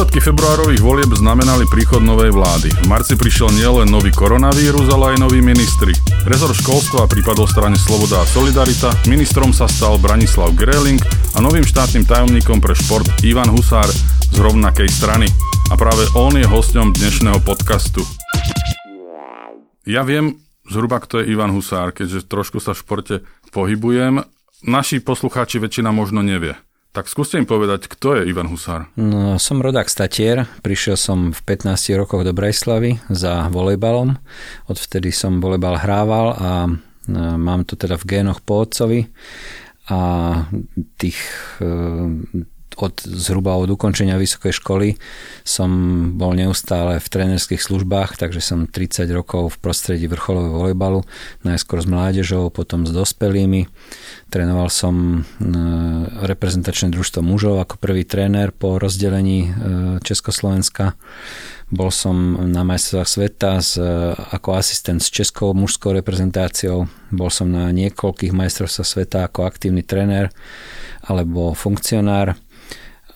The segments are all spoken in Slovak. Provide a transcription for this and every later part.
Výsledky februárových volieb znamenali príchod novej vlády. V marci prišiel nielen nový koronavírus, ale aj noví ministri. Rezor školstva pripadol strane Sloboda a Solidarita, ministrom sa stal Branislav Greling a novým štátnym tajomníkom pre šport Ivan Husár z rovnakej strany. A práve on je hosťom dnešného podcastu. Ja viem zhruba, kto je Ivan Husár, keďže trošku sa v športe pohybujem. Naši poslucháči väčšina možno nevie. Tak skúste im povedať, kto je Ivan Husár. No, som rodák Statier, prišiel som v 15 rokoch do Brajslavy za volejbalom. Odvtedy som volejbal hrával a e, mám to teda v génoch po otcovi a tých e, od, zhruba od ukončenia vysokej školy som bol neustále v trénerských službách, takže som 30 rokov v prostredí vrcholového volejbalu, najskôr s mládežou, potom s dospelými. Trénoval som e, reprezentačné družstvo mužov ako prvý tréner po rozdelení e, Československa. Bol som na majstrovstvách sveta s, e, ako asistent s českou mužskou reprezentáciou. Bol som na niekoľkých majstrovstvách sveta ako aktívny tréner alebo funkcionár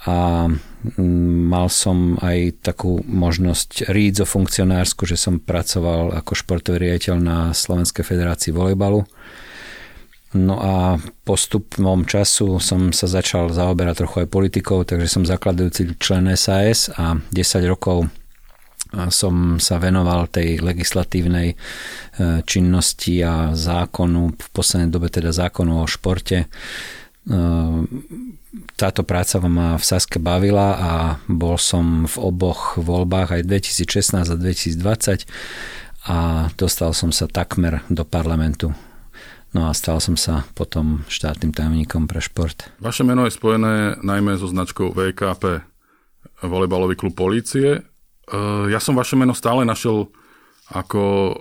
a mm, mal som aj takú možnosť rídzo funkcionársku, že som pracoval ako športový riaditeľ na Slovenskej federácii volejbalu. No a postupnom času som sa začal zaoberať trochu aj politikou, takže som zakladajúci člen SAS a 10 rokov som sa venoval tej legislatívnej e, činnosti a zákonu, v poslednej dobe teda zákonu o športe táto práca ma v Saske bavila a bol som v oboch voľbách aj 2016 a 2020 a dostal som sa takmer do parlamentu. No a stal som sa potom štátnym tajomníkom pre šport. Vaše meno je spojené najmä so značkou VKP, volejbalový klub polície. Ehm, ja som vaše meno stále našiel ako ehm,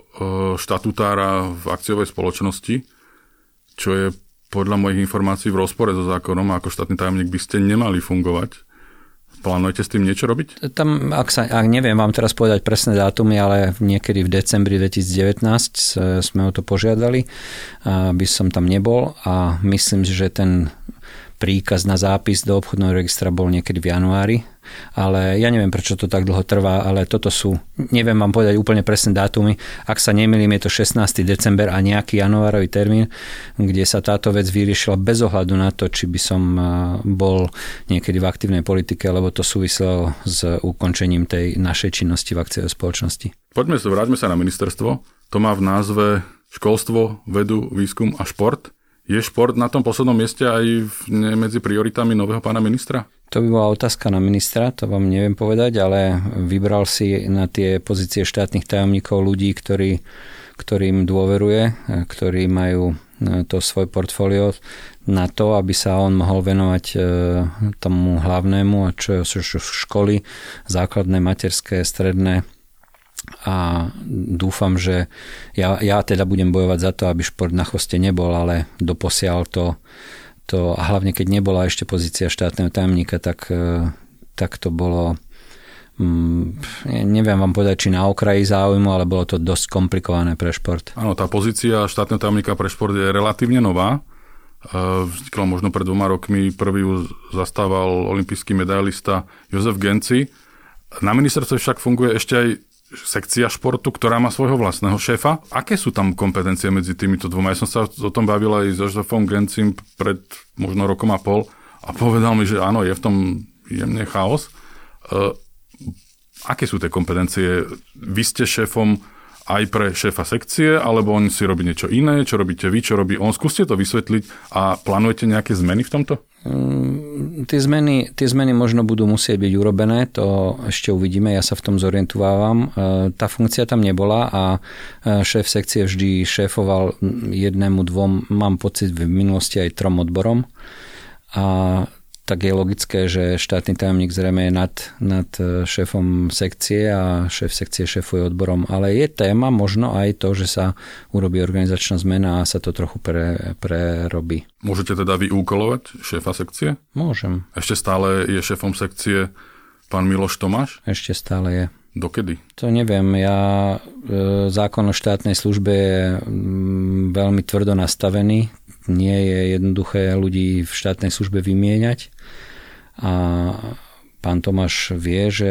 štatutára v akciovej spoločnosti, čo je podľa mojich informácií v rozpore so zákonom a ako štátny tajomník by ste nemali fungovať. Plánujete s tým niečo robiť? Tam, ak, sa, ak neviem vám teraz povedať presné dátumy, ale niekedy v decembri 2019 sme o to požiadali, aby som tam nebol a myslím, že ten príkaz na zápis do obchodného registra bol niekedy v januári, ale ja neviem, prečo to tak dlho trvá, ale toto sú, neviem vám povedať úplne presné dátumy, ak sa nemýlim, je to 16. december a nejaký januárový termín, kde sa táto vec vyriešila bez ohľadu na to, či by som bol niekedy v aktívnej politike, lebo to súviselo s ukončením tej našej činnosti v akciovej spoločnosti. Poďme sa, vráťme sa na ministerstvo. To má v názve školstvo, vedu, výskum a šport. Je šport na tom poslednom mieste aj v, medzi prioritami nového pána ministra? To by bola otázka na ministra, to vám neviem povedať, ale vybral si na tie pozície štátnych tajomníkov ľudí, ktorí, ktorým dôveruje, ktorí majú e, to svoj portfólio na to, aby sa on mohol venovať e, tomu hlavnému, a čo sú školy, základné, materské, stredné, a dúfam, že ja, ja teda budem bojovať za to, aby šport na chvoste nebol, ale doposiaľ to, to a hlavne keď nebola ešte pozícia štátneho tajomníka, tak, e, tak to bolo mm, neviem vám povedať, či na okraji záujmu, ale bolo to dosť komplikované pre šport. Áno, tá pozícia štátneho tajomníka pre šport je relatívne nová. E, vznikla možno pred dvoma rokmi, prvý ju zastával olimpijský medailista Jozef Genci. Na ministerstve však funguje ešte aj sekcia športu, ktorá má svojho vlastného šéfa. Aké sú tam kompetencie medzi týmito dvoma? Ja som sa o tom bavil aj s Josefom Gencim pred možno rokom a pol a povedal mi, že áno, je v tom jemne chaos. Uh, aké sú tie kompetencie? Vy ste šéfom aj pre šéfa sekcie, alebo on si robí niečo iné, čo robíte vy, čo robí on. Skúste to vysvetliť a plánujete nejaké zmeny v tomto? Tie zmeny, tie zmeny možno budú musieť byť urobené, to ešte uvidíme, ja sa v tom zorientovávam. E, tá funkcia tam nebola a e, šéf sekcie vždy šéfoval jednému, dvom, mám pocit v minulosti aj trom odborom. A tak je logické, že štátny tajomník zrejme je nad, nad e, šéfom sekcie a šéf sekcie šéfuje odborom. Ale je téma možno aj to, že sa urobí organizačná zmena a sa to trochu pre, prerobí. Môžete teda vy úkolovať šéfa sekcie? Môžem. Ešte stále je šéfom sekcie pán Miloš Tomáš? Ešte stále je. Dokedy? To neviem. Ja, e, zákon o štátnej službe je veľmi tvrdo nastavený nie je jednoduché ľudí v štátnej službe vymieňať a pán Tomáš vie, že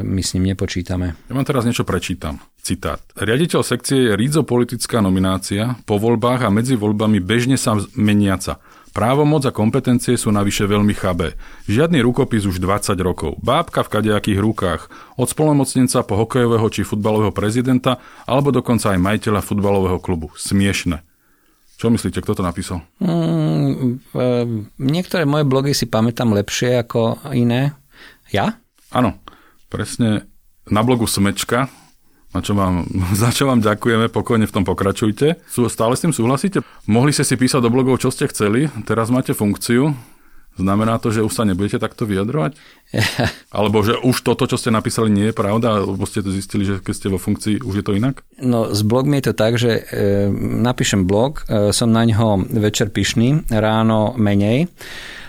my s ním nepočítame. Ja vám teraz niečo prečítam. Citát. Riaditeľ sekcie je rídzo-politická nominácia, po voľbách a medzi voľbami bežne sa meniaca. Právomoc a kompetencie sú navyše veľmi chabé. Žiadny rukopis už 20 rokov. Bábka v kadejakých rukách. Od spolomocnenca po hokejového či futbalového prezidenta, alebo dokonca aj majiteľa futbalového klubu. Smiešne. Čo myslíte, kto to napísal? Mm, niektoré moje blogy si pamätám lepšie ako iné. Ja? Áno, presne na blogu Smečka na čo vám, za čo vám ďakujeme, pokojne v tom pokračujte. Sú, stále s tým súhlasíte? Mohli ste si písať do blogov, čo ste chceli, teraz máte funkciu, Znamená to, že už sa nebudete takto vyjadrovať? Alebo že už toto, čo ste napísali, nie je pravda? Alebo ste to zistili, že keď ste vo funkcii, už je to inak? No, s blogmi je to tak, že e, napíšem blog, e, som na ňo večer pyšný, ráno menej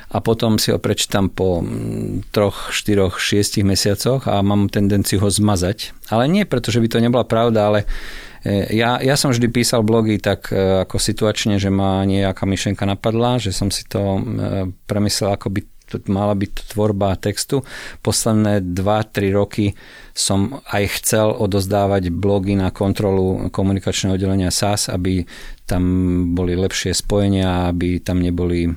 a potom si ho prečítam po mm, troch, štyroch, šiestich mesiacoch a mám tendenciu ho zmazať. Ale nie preto, že by to nebola pravda, ale ja, ja som vždy písal blogy tak e, ako situačne, že ma nejaká myšlenka napadla, že som si to e, premyslel, ako by mala byť tvorba textu. Posledné 2-3 roky som aj chcel odozdávať blogy na kontrolu komunikačného oddelenia SAS, aby tam boli lepšie spojenia, aby tam neboli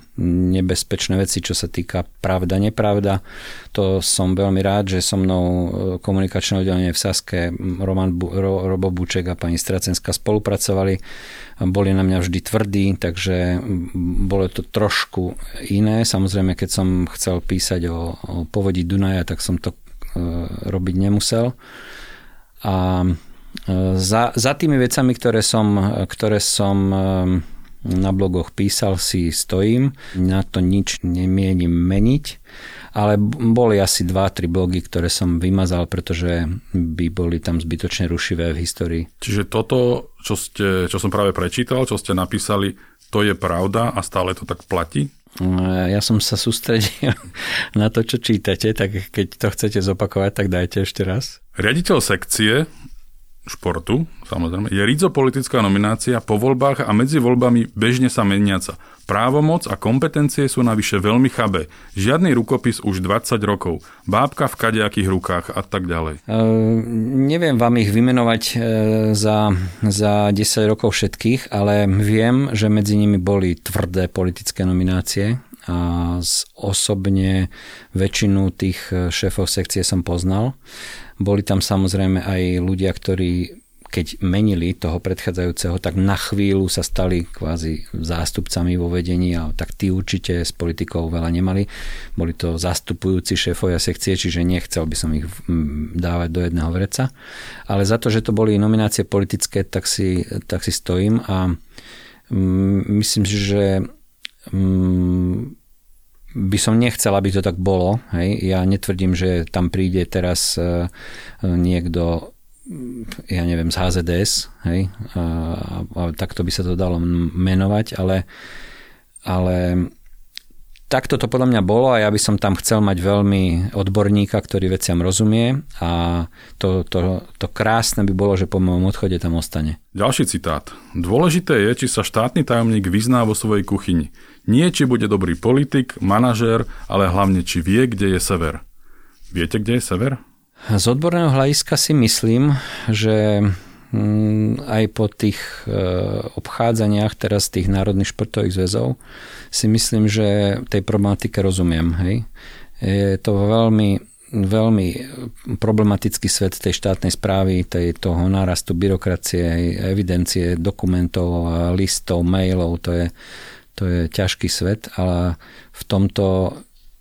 nebezpečné veci, čo sa týka pravda, nepravda. To som veľmi rád, že so mnou e, komunikačné oddelenie v Saske, Roman Bu- Ro- Robo Buček a pani Stracenská spolupracovali. Boli na mňa vždy tvrdí, takže bolo to trošku iné. Samozrejme, keď som chcel písať o, o povodí Dunaja, tak som to e, robiť nemusel. A za, za tými vecami, ktoré som, ktoré som ehm, na blogoch písal, si stojím. Na to nič nemienim meniť, ale boli asi 2-3 blogy, ktoré som vymazal, pretože by boli tam zbytočne rušivé v histórii. Čiže toto, čo, ste, čo som práve prečítal, čo ste napísali, to je pravda a stále to tak platí? Ja som sa sústredil na to, čo čítate, tak keď to chcete zopakovať, tak dajte ešte raz. Riaditeľ sekcie športu, samozrejme, je politická nominácia po voľbách a medzi voľbami bežne sa meniaca. Právomoc a kompetencie sú navyše veľmi chabé. Žiadny rukopis už 20 rokov. Bábka v kadejakých rukách a tak ďalej. E, neviem vám ich vymenovať e, za, za 10 rokov všetkých, ale viem, že medzi nimi boli tvrdé politické nominácie a osobne väčšinu tých e, šéfov sekcie som poznal. Boli tam samozrejme aj ľudia, ktorí keď menili toho predchádzajúceho, tak na chvíľu sa stali kvázi zástupcami vo vedení a tak tí určite s politikou veľa nemali. Boli to zastupujúci šéfovia sekcie, čiže nechcel by som ich dávať do jedného vreca. Ale za to, že to boli nominácie politické, tak si, tak si stojím a myslím si, že by som nechcel, aby to tak bolo. Hej. Ja netvrdím, že tam príde teraz e, niekto ja neviem, z HZDS, hej, a, a takto by sa to dalo menovať, ale, ale takto to podľa mňa bolo a ja by som tam chcel mať veľmi odborníka, ktorý veciam rozumie a to, to, to krásne by bolo, že po môjom odchode tam ostane. Ďalší citát. Dôležité je, či sa štátny tajomník vyzná vo svojej kuchyni. Nie, či bude dobrý politik, manažér, ale hlavne, či vie, kde je sever. Viete, kde je sever? Z odborného hľadiska si myslím, že mm, aj po tých e, obchádzaniach teraz tých národných športových zväzov si myslím, že tej problematike rozumiem. Hej. Je to veľmi veľmi problematický svet tej štátnej správy, tej, toho nárastu byrokracie, evidencie dokumentov, listov, mailov, to je to je ťažký svet, ale v tomto,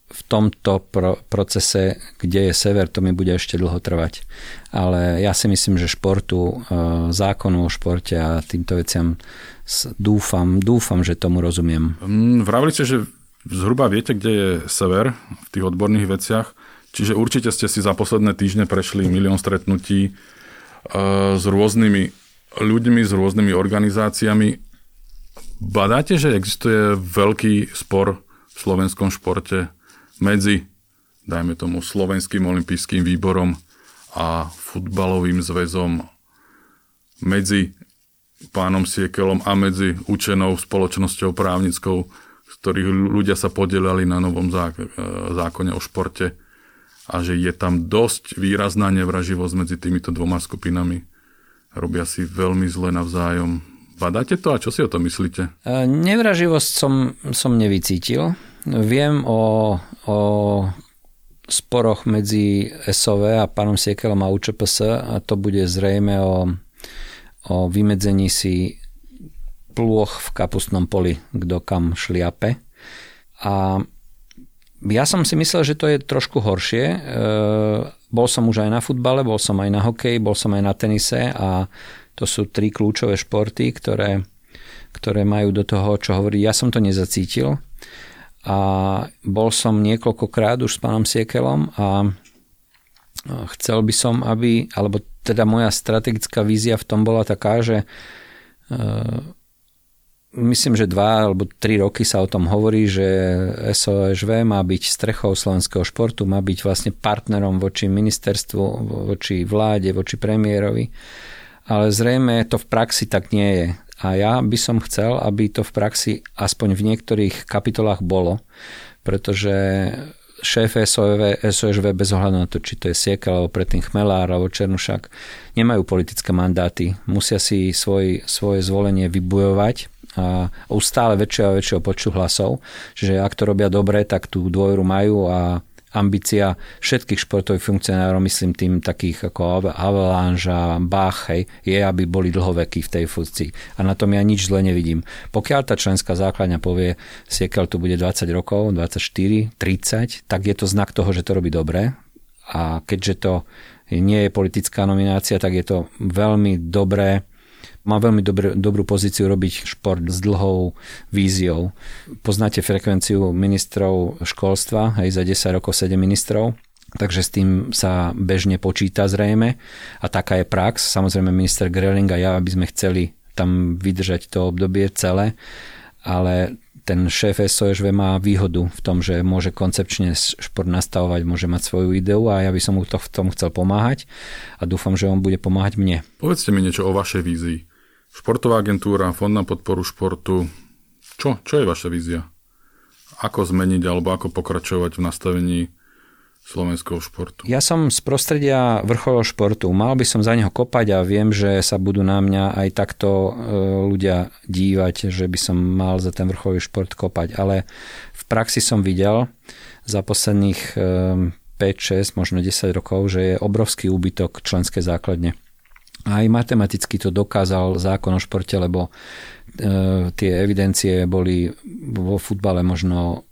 v tomto pro, procese, kde je sever, to mi bude ešte dlho trvať. Ale ja si myslím, že športu, e, zákonu o športe a týmto veciam dúfam, dúfam, že tomu rozumiem. Mm, vravili ste, že zhruba viete, kde je sever v tých odborných veciach, čiže určite ste si za posledné týždne prešli milión stretnutí e, s rôznymi ľuďmi, s rôznymi organizáciami. Badáte, že existuje veľký spor v slovenskom športe medzi, dajme tomu, slovenským olympijským výborom a futbalovým zväzom, medzi pánom Siekelom a medzi učenou spoločnosťou právnickou, z ktorých ľudia sa podielali na novom zákone o športe. a že je tam dosť výrazná nevraživosť medzi týmito dvoma skupinami. Robia si veľmi zle navzájom. Badáte to a čo si o to myslíte? E, nevraživosť som, som nevycítil. Viem o, o sporoch medzi SOV a pánom Siekelom a UČPS a to bude zrejme o, o vymedzení si plôch v kapustnom poli, kto kam šliape. A ja som si myslel, že to je trošku horšie. E, bol som už aj na futbale, bol som aj na hokeji, bol som aj na tenise a to sú tri kľúčové športy, ktoré, ktoré majú do toho, čo hovorí. Ja som to nezacítil a bol som niekoľkokrát už s pánom Siekelom a chcel by som, aby, alebo teda moja strategická vízia v tom bola taká, že e, myslím, že dva alebo tri roky sa o tom hovorí, že SOSV má byť strechou slovenského športu, má byť vlastne partnerom voči ministerstvu, voči vláde, voči premiérovi. Ale zrejme to v praxi tak nie je. A ja by som chcel, aby to v praxi aspoň v niektorých kapitolách bolo, pretože šéf SOV, SOŽV bez ohľadu na to, či to je Siekel alebo predtým Chmelár alebo Černušak, nemajú politické mandáty. Musia si svoj, svoje zvolenie vybojovať a už stále väčšieho a väčšieho počtu hlasov. Čiže ak to robia dobre, tak tú dôveru majú a ambícia všetkých športových funkcionárov, myslím tým takých ako Avalanche a Bach, je, aby boli dlhovekí v tej funkcii. A na tom ja nič zle nevidím. Pokiaľ tá členská základňa povie, siekel tu bude 20 rokov, 24, 30, tak je to znak toho, že to robí dobre. A keďže to nie je politická nominácia, tak je to veľmi dobré má veľmi dobrý, dobrú pozíciu robiť šport s dlhou víziou. Poznáte frekvenciu ministrov školstva, aj za 10 rokov 7 ministrov, takže s tým sa bežne počíta zrejme a taká je prax. Samozrejme minister Greling a ja, aby sme chceli tam vydržať to obdobie celé, ale ten šéf SOSV má výhodu v tom, že môže koncepčne šport nastavovať, môže mať svoju ideu a ja by som mu to v tom chcel pomáhať a dúfam, že on bude pomáhať mne. Povedzte mi niečo o vašej vízii. Športová agentúra, Fond na podporu športu. Čo, čo je vaša vízia? Ako zmeniť alebo ako pokračovať v nastavení slovenského športu? Ja som z prostredia vrcholového športu. Mal by som za neho kopať a viem, že sa budú na mňa aj takto e, ľudia dívať, že by som mal za ten vrcholový šport kopať. Ale v praxi som videl za posledných 5, e, 6, možno 10 rokov, že je obrovský úbytok členskej základne. Aj matematicky to dokázal zákon o športe, lebo e, tie evidencie boli vo futbale možno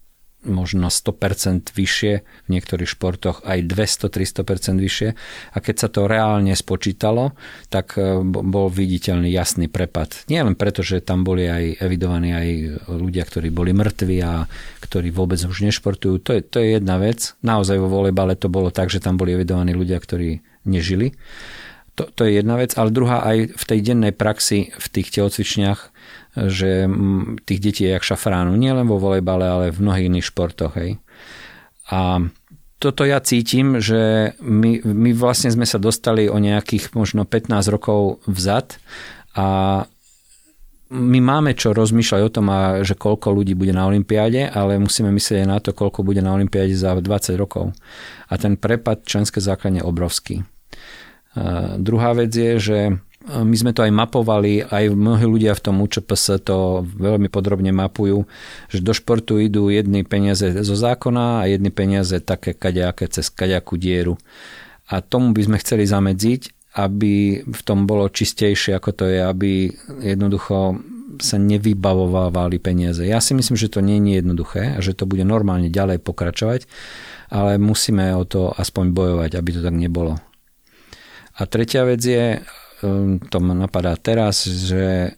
možno 100% vyššie, v niektorých športoch aj 200-300% vyššie. A keď sa to reálne spočítalo, tak e, bol viditeľný jasný prepad. Nie len preto, že tam boli aj evidovaní aj ľudia, ktorí boli mŕtvi a ktorí vôbec už nešportujú. To je, to je jedna vec. Naozaj vo volejbale to bolo tak, že tam boli evidovaní ľudia, ktorí nežili. To, to je jedna vec, ale druhá aj v tej dennej praxi v tých telocvičniach, že tých detí je jak šafránu, nielen vo volejbale, ale v mnohých iných športoch. Hej. A toto ja cítim, že my, my vlastne sme sa dostali o nejakých možno 15 rokov vzad a my máme čo rozmýšľať o tom, že koľko ľudí bude na Olympiáde, ale musíme myslieť aj na to, koľko bude na Olympiáde za 20 rokov. A ten prepad členské základne je obrovský. Druhá vec je, že my sme to aj mapovali, aj mnohí ľudia v tom UČPS to veľmi podrobne mapujú, že do športu idú jedny peniaze zo zákona a jedny peniaze také kaďaké cez kaďakú dieru. A tomu by sme chceli zamedziť, aby v tom bolo čistejšie, ako to je, aby jednoducho sa nevybavovávali peniaze. Ja si myslím, že to nie je jednoduché a že to bude normálne ďalej pokračovať, ale musíme o to aspoň bojovať, aby to tak nebolo. A tretia vec je, um, to ma napadá teraz, že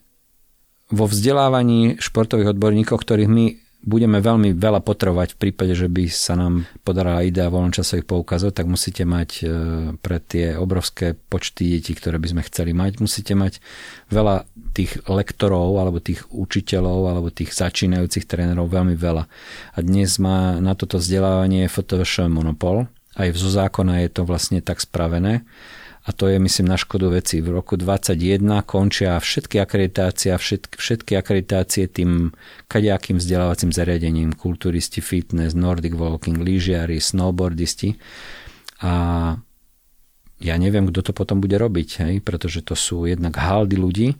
vo vzdelávaní športových odborníkov, ktorých my budeme veľmi veľa potrebovať v prípade, že by sa nám podarala idea voľnočasových poukazov, tak musíte mať uh, pre tie obrovské počty detí, ktoré by sme chceli mať, musíte mať veľa tých lektorov alebo tých učiteľov alebo tých začínajúcich trénerov veľmi veľa. A dnes má na toto vzdelávanie FTVŠ monopol. Aj zo zákona je to vlastne tak spravené a to je myslím na škodu veci. V roku 2021 končia všetky akreditácie, všetky, všetky akreditácie tým kadejakým vzdelávacím zariadením, kulturisti, fitness, nordic walking, lyžiari, snowboardisti. A ja neviem, kto to potom bude robiť, hej? pretože to sú jednak haldy ľudí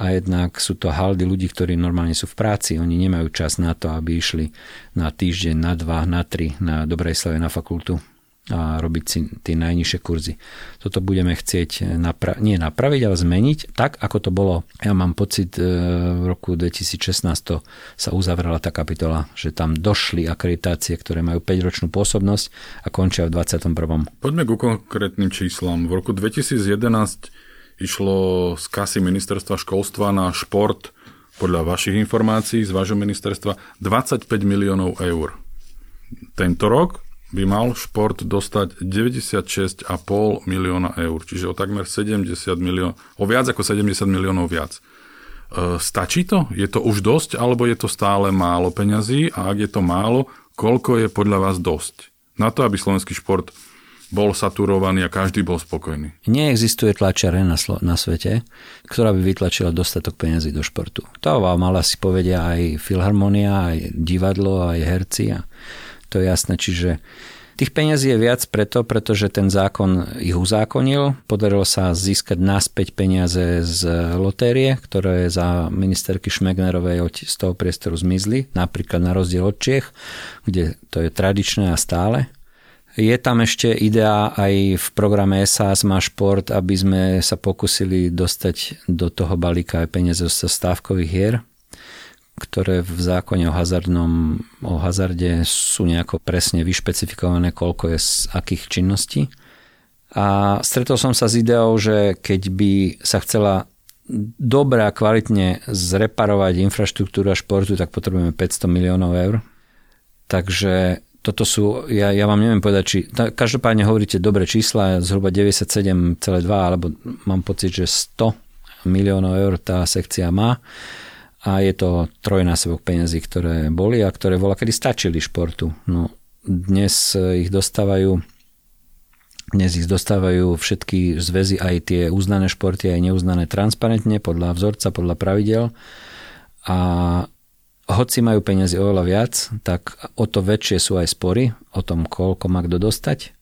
a jednak sú to haldy ľudí, ktorí normálne sú v práci. Oni nemajú čas na to, aby išli na týždeň, na dva, na tri na Dobrej slave na fakultu a robiť si tie najnižšie kurzy. Toto budeme chcieť napra- nie napraviť, ale zmeniť tak, ako to bolo. Ja mám pocit, e, v roku 2016 to sa uzavrela tá kapitola, že tam došli akreditácie, ktoré majú 5-ročnú pôsobnosť a končia v 21. Poďme ku konkrétnym číslam. V roku 2011 išlo z kasy ministerstva školstva na šport podľa vašich informácií z vášho ministerstva 25 miliónov eur. Tento rok by mal šport dostať 96,5 milióna eur, čiže o takmer 70 milión, o viac ako 70 miliónov viac. E, stačí to? Je to už dosť, alebo je to stále málo peňazí? A ak je to málo, koľko je podľa vás dosť? Na to, aby slovenský šport bol saturovaný a každý bol spokojný. Neexistuje tlačiare na, slo- na svete, ktorá by vytlačila dostatok peňazí do športu. To vám ale si povedia aj filharmonia, aj divadlo, aj herci. A to je jasné, čiže Tých peňazí je viac preto, pretože ten zákon ich uzákonil. Podarilo sa získať naspäť peniaze z lotérie, ktoré za ministerky Šmegnerovej z toho priestoru zmizli, napríklad na rozdiel od Čiech, kde to je tradičné a stále. Je tam ešte idea aj v programe SAS má šport, aby sme sa pokusili dostať do toho balíka aj peniaze zo stávkových hier, ktoré v zákone o, hazardnom, o hazarde sú nejako presne vyšpecifikované, koľko je z akých činností. A stretol som sa s ideou, že keď by sa chcela dobre a kvalitne zreparovať infraštruktúra športu, tak potrebujeme 500 miliónov eur. Takže toto sú, ja, ja vám neviem povedať, či, každopádne hovoríte dobré čísla, zhruba 97,2, alebo mám pocit, že 100 miliónov eur tá sekcia má a je to trojnásobok peniazí, ktoré boli a ktoré voľa kedy stačili športu. No, dnes ich dostávajú dnes ich dostávajú všetky zväzy, aj tie uznané športy, aj neuznané transparentne, podľa vzorca, podľa pravidel. A hoci majú peniazy oveľa viac, tak o to väčšie sú aj spory o tom, koľko má kto dostať.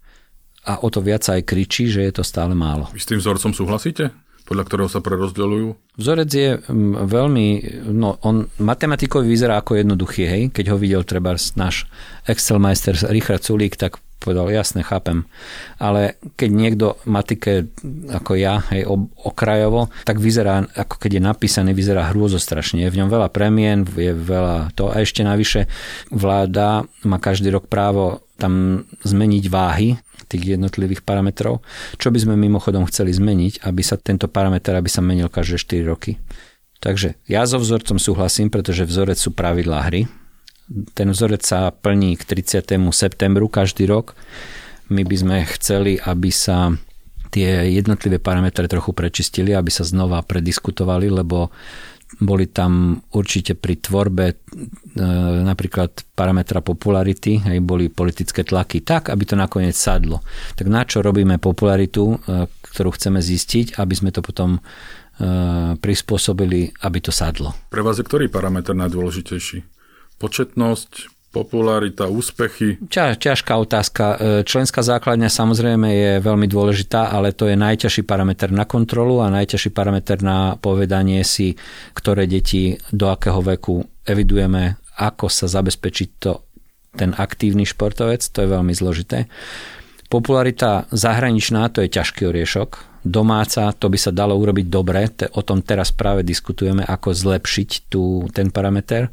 A o to viac aj kričí, že je to stále málo. Vy s tým vzorcom súhlasíte? podľa ktorého sa prerozdeľujú? Vzorec je mm, veľmi, no on matematikový vyzerá ako jednoduchý, hej, keď ho videl treba náš Excel majster Richard Sulík, tak povedal, jasne, chápem. Ale keď niekto matike ako ja, hej, okrajovo, tak vyzerá, ako keď je napísaný, vyzerá hrôzostrašne. Je v ňom veľa premien, je veľa to. A ešte navyše vláda má každý rok právo tam zmeniť váhy tých jednotlivých parametrov, čo by sme mimochodom chceli zmeniť, aby sa tento parameter aby sa menil každé 4 roky. Takže ja so vzorcom súhlasím, pretože vzorec sú pravidlá hry. Ten vzorec sa plní k 30. septembru každý rok. My by sme chceli, aby sa tie jednotlivé parametre trochu prečistili, aby sa znova prediskutovali, lebo boli tam určite pri tvorbe e, napríklad parametra popularity, aj boli politické tlaky tak, aby to nakoniec sadlo. Tak na čo robíme popularitu, e, ktorú chceme zistiť, aby sme to potom e, prispôsobili, aby to sadlo. Pre vás je ktorý parameter najdôležitejší? Početnosť, popularita, úspechy? Ťa, ťažká otázka. E, členská základňa samozrejme je veľmi dôležitá, ale to je najťažší parameter na kontrolu a najťažší parameter na povedanie si, ktoré deti do akého veku evidujeme, ako sa zabezpečiť to, ten aktívny športovec, to je veľmi zložité. Popularita zahraničná, to je ťažký oriešok. Domáca, to by sa dalo urobiť dobre, o tom teraz práve diskutujeme, ako zlepšiť tú, ten parameter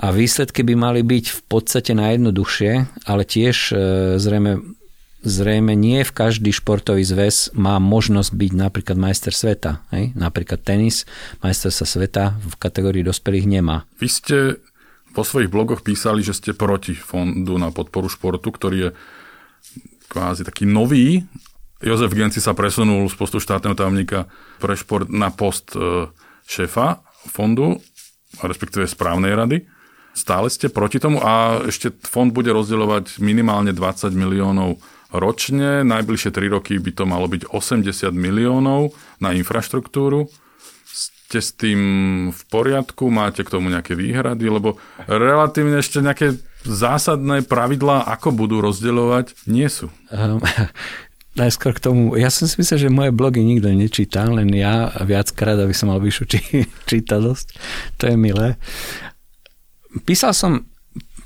a výsledky by mali byť v podstate najjednoduchšie, ale tiež e, zrejme, zrejme nie v každý športový zväz má možnosť byť napríklad majster sveta. Hej? Napríklad tenis, majster sa sveta v kategórii dospelých nemá. Vy ste vo svojich blogoch písali, že ste proti fondu na podporu športu, ktorý je kvázi taký nový. Jozef Genci sa presunul z postu štátneho tajomníka pre šport na post e, šéfa fondu, respektíve správnej rady. Stále ste proti tomu a ešte fond bude rozdeľovať minimálne 20 miliónov ročne. Najbližšie 3 roky by to malo byť 80 miliónov na infraštruktúru. Ste s tým v poriadku? Máte k tomu nejaké výhrady? Lebo relatívne ešte nejaké zásadné pravidlá, ako budú rozdeľovať, nie sú. Um, najskôr k tomu, ja som si myslel, že moje blogy nikto nečíta, len ja viackrát, aby som mal vyššiu či, čítalosť. To je milé. Písal som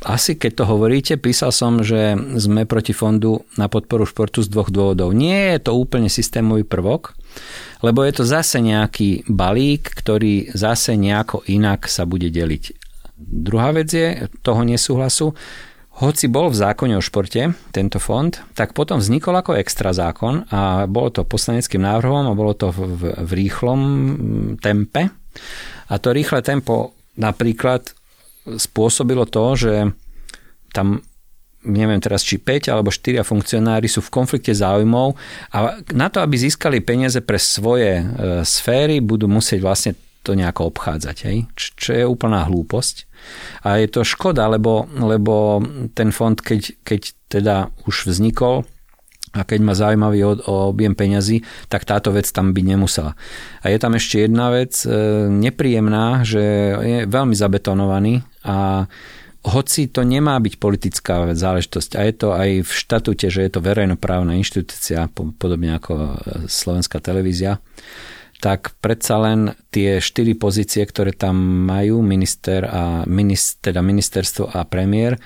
asi keď to hovoríte, písal som, že sme proti fondu na podporu športu z dvoch dôvodov. Nie je to úplne systémový prvok, lebo je to zase nejaký balík, ktorý zase nejako inak sa bude deliť. Druhá vec je toho nesúhlasu, hoci bol v zákone o športe tento fond, tak potom vznikol ako extra zákon a bolo to poslaneckým návrhom a bolo to v, v rýchlom tempe. A to rýchle tempo napríklad spôsobilo to, že tam neviem teraz, či 5 alebo 4 funkcionári sú v konflikte záujmov a na to, aby získali peniaze pre svoje e, sféry, budú musieť vlastne to nejako obchádzať, hej? čo je úplná hlúposť. A je to škoda, lebo, lebo ten fond, keď, keď teda už vznikol, a keď má zaujímavý objem peňazí, tak táto vec tam byť nemusela. A je tam ešte jedna vec e, nepríjemná, že je veľmi zabetonovaný a hoci to nemá byť politická záležitosť a je to aj v štatúte, že je to verejnoprávna inštitúcia, podobne ako e, slovenská televízia, tak predsa len tie štyri pozície, ktoré tam majú minister a minister, teda ministerstvo a premiér,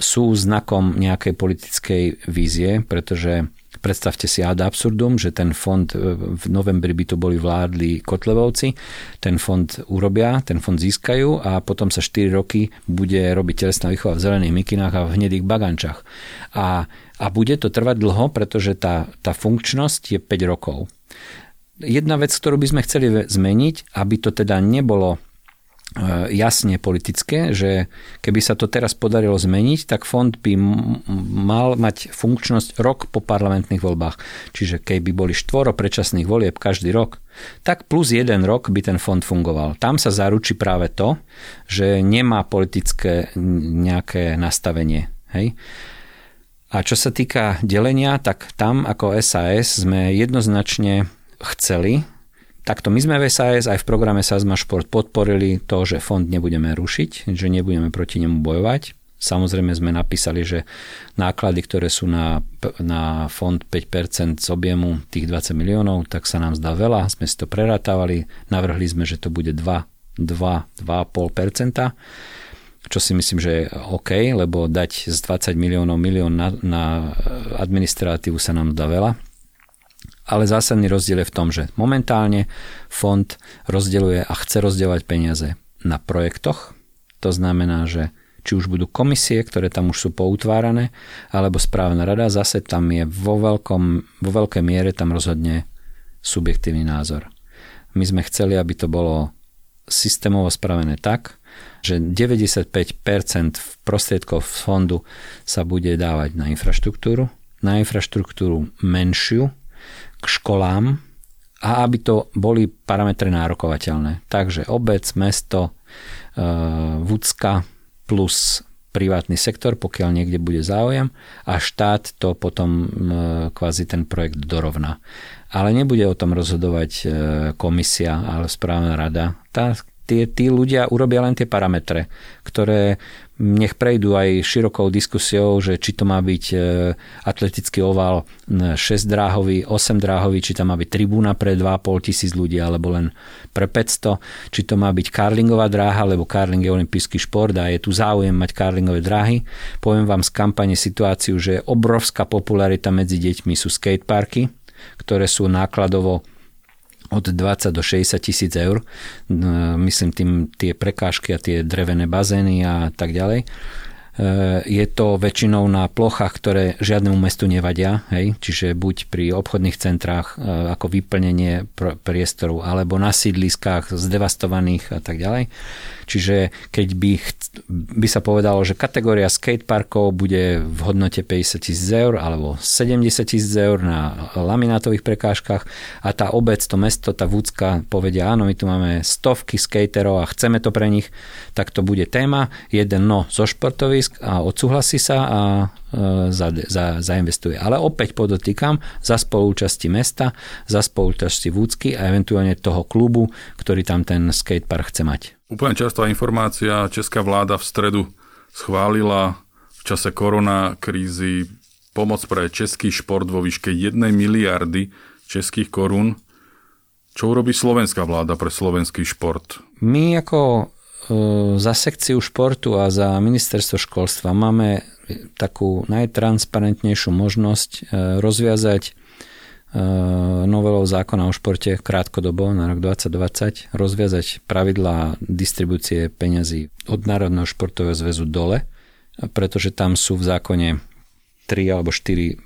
sú znakom nejakej politickej vízie, pretože predstavte si ad absurdum, že ten fond e, v novembri by to boli vládli Kotlevovci, ten fond urobia, ten fond získajú a potom sa 4 roky bude robiť telesná výchova v zelených mikinách a v hnedých bagančách. A, a bude to trvať dlho, pretože tá, tá funkčnosť je 5 rokov. Jedna vec, ktorú by sme chceli zmeniť, aby to teda nebolo jasne politické, že keby sa to teraz podarilo zmeniť, tak fond by mal mať funkčnosť rok po parlamentných voľbách. Čiže keby boli štvoro predčasných volieb každý rok, tak plus jeden rok by ten fond fungoval. Tam sa zaručí práve to, že nemá politické nejaké nastavenie. Hej? A čo sa týka delenia, tak tam ako SAS sme jednoznačne chceli, Takto my sme v SAS aj v programe Sazma Šport podporili to, že fond nebudeme rušiť, že nebudeme proti nemu bojovať. Samozrejme sme napísali, že náklady, ktoré sú na, na fond 5% z objemu tých 20 miliónov, tak sa nám zdá veľa. Sme si to prerátavali, navrhli sme, že to bude 2, 2, 2,5%, čo si myslím, že je OK, lebo dať z 20 miliónov milión na, na administratívu sa nám zdá veľa ale zásadný rozdiel je v tom, že momentálne fond rozdeľuje a chce rozdeľovať peniaze na projektoch. To znamená, že či už budú komisie, ktoré tam už sú poutvárané, alebo správna rada, zase tam je vo, veľkom, vo veľkej miere tam rozhodne subjektívny názor. My sme chceli, aby to bolo systémovo spravené tak, že 95% prostriedkov fondu sa bude dávať na infraštruktúru, na infraštruktúru menšiu, k školám a aby to boli parametre nárokovateľné. Takže obec, mesto, e, Vúcka plus privátny sektor, pokiaľ niekde bude záujem a štát to potom e, kvázi ten projekt dorovná. Ale nebude o tom rozhodovať e, komisia, ale správna rada. Tá, tí, tí ľudia urobia len tie parametre, ktoré nech prejdú aj širokou diskusiou, že či to má byť e, atletický oval 6-dráhový, 8-dráhový, či tam má byť tribúna pre 2,5 tisíc ľudí alebo len pre 500, či to má byť karlingová dráha, lebo karling je olimpijský šport a je tu záujem mať karlingové dráhy. Poviem vám z kampane situáciu, že obrovská popularita medzi deťmi sú skateparky, ktoré sú nákladovo od 20 do 60 tisíc eur. Myslím tým tie prekážky a tie drevené bazény a tak ďalej. Eh, je to väčšinou na plochách, ktoré žiadnemu mestu nevadia, hej? čiže buď pri obchodných centrách eh, ako vyplnenie priestoru, alebo na sídliskách zdevastovaných a tak ďalej. Čiže keď by, by sa povedalo, že kategória skateparkov bude v hodnote 50 tisíc eur alebo 70 tisíc eur na laminátových prekážkach a tá obec, to mesto, tá vúcka povedia, áno, my tu máme stovky skaterov a chceme to pre nich, tak to bude téma. Jeden no zo športovisk, zisk a odsúhlasí sa a e, za, za, zainvestuje. Ale opäť podotýkam za spolúčasti mesta, za spolúčasti Vúcky a eventuálne toho klubu, ktorý tam ten skatepark chce mať. Úplne častá informácia, česká vláda v stredu schválila v čase korona krízy pomoc pre český šport vo výške 1 miliardy českých korún. Čo urobí slovenská vláda pre slovenský šport? My ako za sekciu športu a za ministerstvo školstva máme takú najtransparentnejšiu možnosť e, rozviazať e, novelou zákona o športe krátkodobo na rok 2020 rozviazať pravidlá distribúcie peňazí od Národného športového zväzu dole, pretože tam sú v zákone 3 alebo 4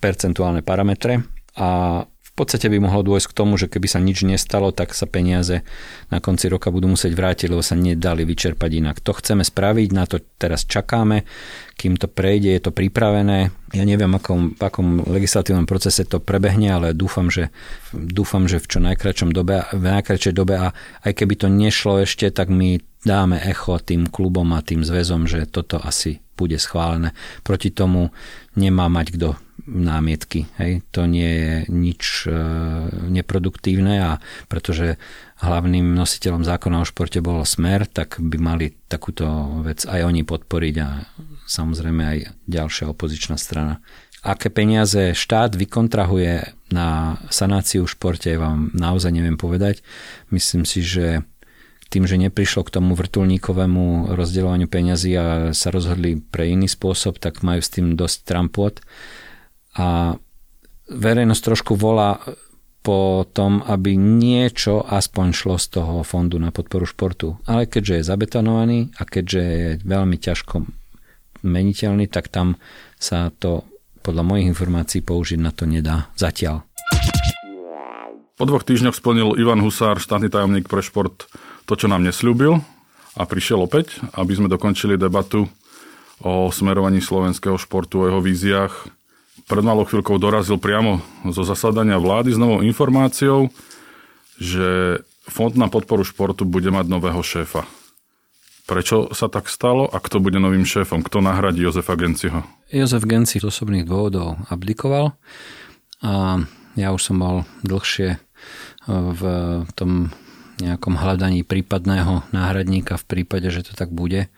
percentuálne parametre a v podstate by mohlo dôjsť k tomu, že keby sa nič nestalo, tak sa peniaze na konci roka budú musieť vrátiť, lebo sa nedali vyčerpať inak. To chceme spraviť, na to teraz čakáme, kým to prejde, je to pripravené. Ja neviem, akom, v akom legislatívnom procese to prebehne, ale dúfam, že, dúfam, že v čo najkračom dobe, v najkračšej dobe a aj keby to nešlo ešte, tak my dáme echo tým klubom a tým zväzom, že toto asi bude schválené. Proti tomu nemá mať kto námietky. Hej. To nie je nič e, neproduktívne a pretože hlavným nositeľom zákona o športe bol Smer, tak by mali takúto vec aj oni podporiť a samozrejme aj ďalšia opozičná strana. Aké peniaze štát vykontrahuje na sanáciu v športe, vám naozaj neviem povedať. Myslím si, že tým, že neprišlo k tomu vrtulníkovému rozdeľovaniu peňazí a sa rozhodli pre iný spôsob, tak majú s tým dosť trampot. A verejnosť trošku volá po tom, aby niečo aspoň šlo z toho fondu na podporu športu. Ale keďže je zabetonovaný a keďže je veľmi ťažko meniteľný, tak tam sa to podľa mojich informácií použiť na to nedá zatiaľ. Po dvoch týždňoch splnil Ivan Husár, štátny tajomník pre šport, to, čo nám nesľúbil a prišiel opäť, aby sme dokončili debatu o smerovaní slovenského športu, o jeho víziách. Pred malou chvíľkou dorazil priamo zo zasadania vlády s novou informáciou, že Fond na podporu športu bude mať nového šéfa. Prečo sa tak stalo a kto bude novým šéfom? Kto nahradí Jozefa Genciho? Jozef Genci z osobných dôvodov abdikoval a ja už som mal dlhšie v tom nejakom hľadaní prípadného náhradníka v prípade, že to tak bude.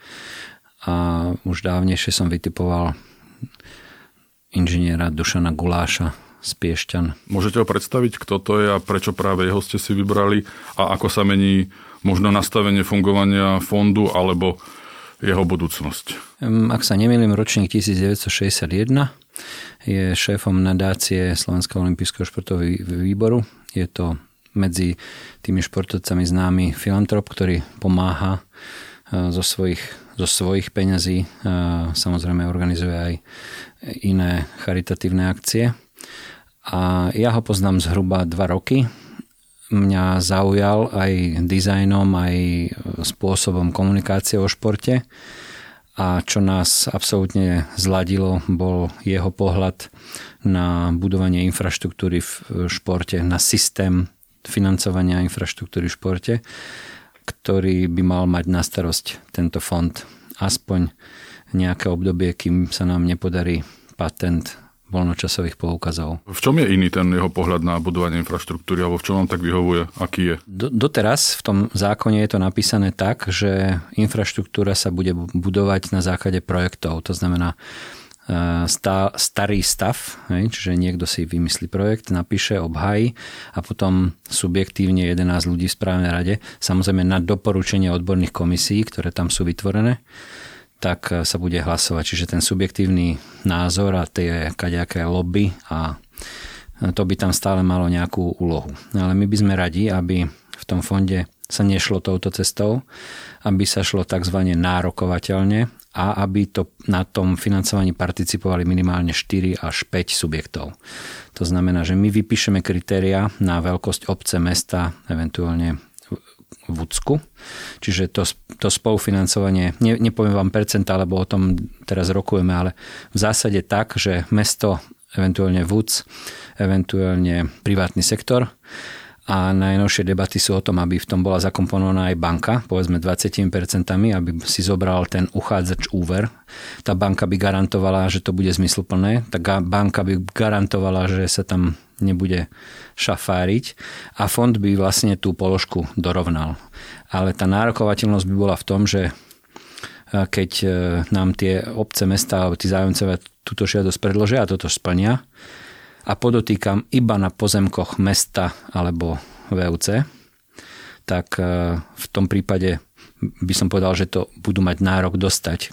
A už dávnejšie som vytipoval inžiniera Dušana Guláša z Piešťan. Môžete ho predstaviť, kto to je a prečo práve jeho ste si vybrali a ako sa mení možno nastavenie fungovania fondu alebo jeho budúcnosť? Ak sa nemýlim, ročník 1961 je šéfom nadácie Slovenského olympijského športového výboru. Je to medzi tými športovcami známy filantrop, ktorý pomáha e, zo svojich, zo svojich peňazí. E, samozrejme organizuje aj iné charitatívne akcie. A ja ho poznám zhruba dva roky. Mňa zaujal aj dizajnom, aj spôsobom komunikácie o športe. A čo nás absolútne zladilo, bol jeho pohľad na budovanie infraštruktúry v športe, na systém financovania infraštruktúry v športe, ktorý by mal mať na starosť tento fond aspoň nejaké obdobie, kým sa nám nepodarí patent voľnočasových poukazov. V čom je iný ten jeho pohľad na budovanie infraštruktúry, alebo v čom vám tak vyhovuje? Aký je? Do, doteraz v tom zákone je to napísané tak, že infraštruktúra sa bude budovať na základe projektov. To znamená, stá, starý stav, hej, čiže niekto si vymyslí projekt, napíše, obhají a potom subjektívne 11 ľudí v správnej rade, samozrejme na doporučenie odborných komisí, ktoré tam sú vytvorené, tak sa bude hlasovať. Čiže ten subjektívny názor a tie kaďaké lobby a to by tam stále malo nejakú úlohu. Ale my by sme radi, aby v tom fonde sa nešlo touto cestou, aby sa šlo tzv. nárokovateľne a aby to na tom financovaní participovali minimálne 4 až 5 subjektov. To znamená, že my vypíšeme kritéria na veľkosť obce, mesta, eventuálne Vucku. Čiže to, to spolufinancovanie, ne, nepoviem vám percenta, lebo o tom teraz rokujeme, ale v zásade tak, že mesto, eventuálne VUC, eventuálne privátny sektor a najnovšie debaty sú o tom, aby v tom bola zakomponovaná aj banka, povedzme 20%, aby si zobral ten uchádzač úver. Tá banka by garantovala, že to bude zmysluplné, tá banka by garantovala, že sa tam nebude šafáriť a fond by vlastne tú položku dorovnal. Ale tá nárokovateľnosť by bola v tom, že keď nám tie obce, mesta alebo tí zájomcovia túto žiadosť predložia a toto splnia a podotýkam iba na pozemkoch mesta alebo VUC, tak v tom prípade by som povedal, že to budú mať nárok dostať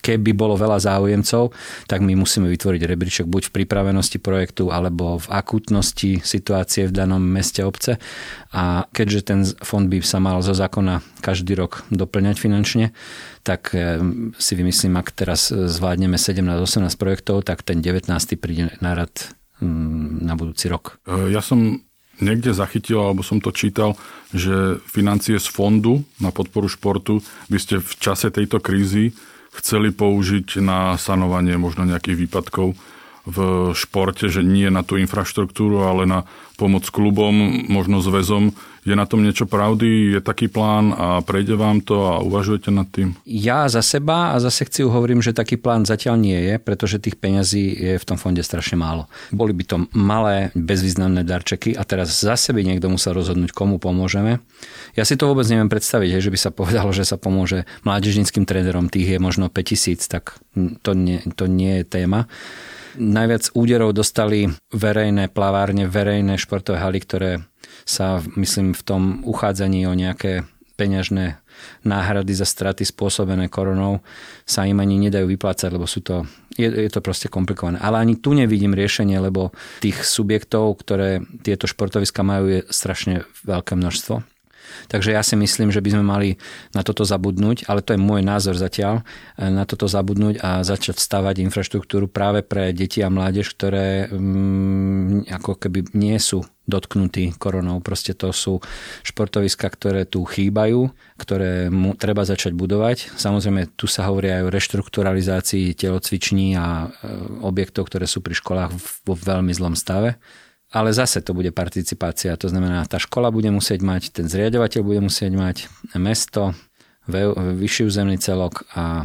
keby bolo veľa záujemcov, tak my musíme vytvoriť rebríček buď v pripravenosti projektu alebo v akútnosti situácie v danom meste obce. A keďže ten fond by sa mal zo zákona každý rok doplňať finančne, tak eh, si vymyslím, ak teraz zvládneme 17-18 projektov, tak ten 19. príde na rad na budúci rok. Eh, ja som niekde zachytil, alebo som to čítal, že financie z fondu na podporu športu by ste v čase tejto krízy chceli použiť na sanovanie možno nejakých výpadkov v športe, že nie na tú infraštruktúru, ale na pomoc klubom, možno zväzom. Je na tom niečo pravdy? Je taký plán a prejde vám to a uvažujete nad tým? Ja za seba a za sekciu hovorím, že taký plán zatiaľ nie je, pretože tých peňazí je v tom fonde strašne málo. Boli by to malé, bezvýznamné darčeky a teraz za sebe niekto musel rozhodnúť, komu pomôžeme. Ja si to vôbec neviem predstaviť, že by sa povedalo, že sa pomôže mládežnickým trénerom, tých je možno 5000, tak to nie, to nie je téma. Najviac úderov dostali verejné plavárne, verejné športové haly, ktoré sa, myslím, v tom uchádzaní o nejaké peňažné náhrady za straty spôsobené koronou sa im ani nedajú vyplácať, lebo sú to, je, je to proste komplikované. Ale ani tu nevidím riešenie, lebo tých subjektov, ktoré tieto športoviska majú, je strašne veľké množstvo. Takže ja si myslím, že by sme mali na toto zabudnúť, ale to je môj názor zatiaľ, e, na toto zabudnúť a začať stavať infraštruktúru práve pre deti a mládež, ktoré mm, ako keby nie sú dotknutí koronou. Proste to sú športoviska, ktoré tu chýbajú, ktoré mu treba začať budovať. Samozrejme, tu sa hovorí aj o reštrukturalizácii telocviční a e, objektov, ktoré sú pri školách vo veľmi zlom stave ale zase to bude participácia. To znamená, tá škola bude musieť mať, ten zriadovateľ bude musieť mať mesto, vyšší územný celok a,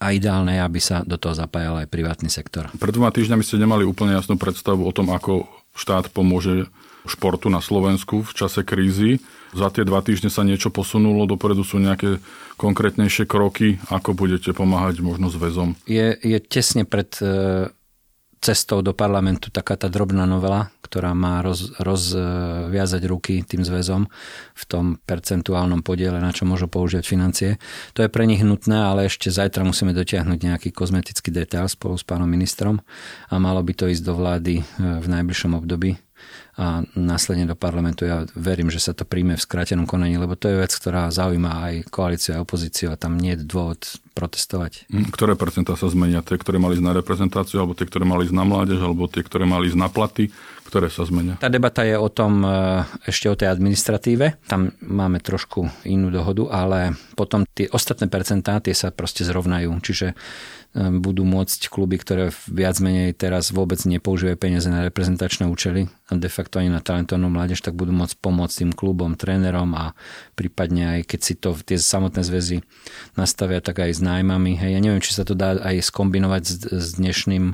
a ideálne je, aby sa do toho zapájal aj privátny sektor. Pred dvoma týždňami ste nemali úplne jasnú predstavu o tom, ako štát pomôže športu na Slovensku v čase krízy. Za tie dva týždne sa niečo posunulo, dopredu sú nejaké konkrétnejšie kroky, ako budete pomáhať možno s väzom? Je, je tesne pred e, cestou do parlamentu taká tá drobná novela, ktorá má roz, rozviazať ruky tým zväzom v tom percentuálnom podiele, na čo môžu použiť financie. To je pre nich nutné, ale ešte zajtra musíme dotiahnuť nejaký kozmetický detail spolu s pánom ministrom a malo by to ísť do vlády e, v najbližšom období a následne do parlamentu. Ja verím, že sa to príjme v skrátenom konaní, lebo to je vec, ktorá zaujíma aj koalíciu a opozíciu a tam nie je dôvod protestovať. Hm, ktoré percentá sa zmenia? Tie, ktoré mali ísť na reprezentáciu, alebo tie, ktoré mali ísť na mládež, alebo tie, ktoré mali ísť na platy? Ktoré sa zmenia? Tá debata je o tom e, ešte o tej administratíve. Tam máme trošku inú dohodu, ale potom tie ostatné percentá, tie sa proste zrovnajú. Čiže Ehm, budú môcť kluby, ktoré viac menej teraz vôbec nepoužívajú peniaze na reprezentačné účely a de facto ani na talentovnú mládež, tak budú môcť pomôcť tým klubom, trénerom a prípadne aj keď si to tie samotné zväzy nastavia, tak aj s nájmami. Hej, ja neviem, či sa to dá aj skombinovať s, s, dnešným,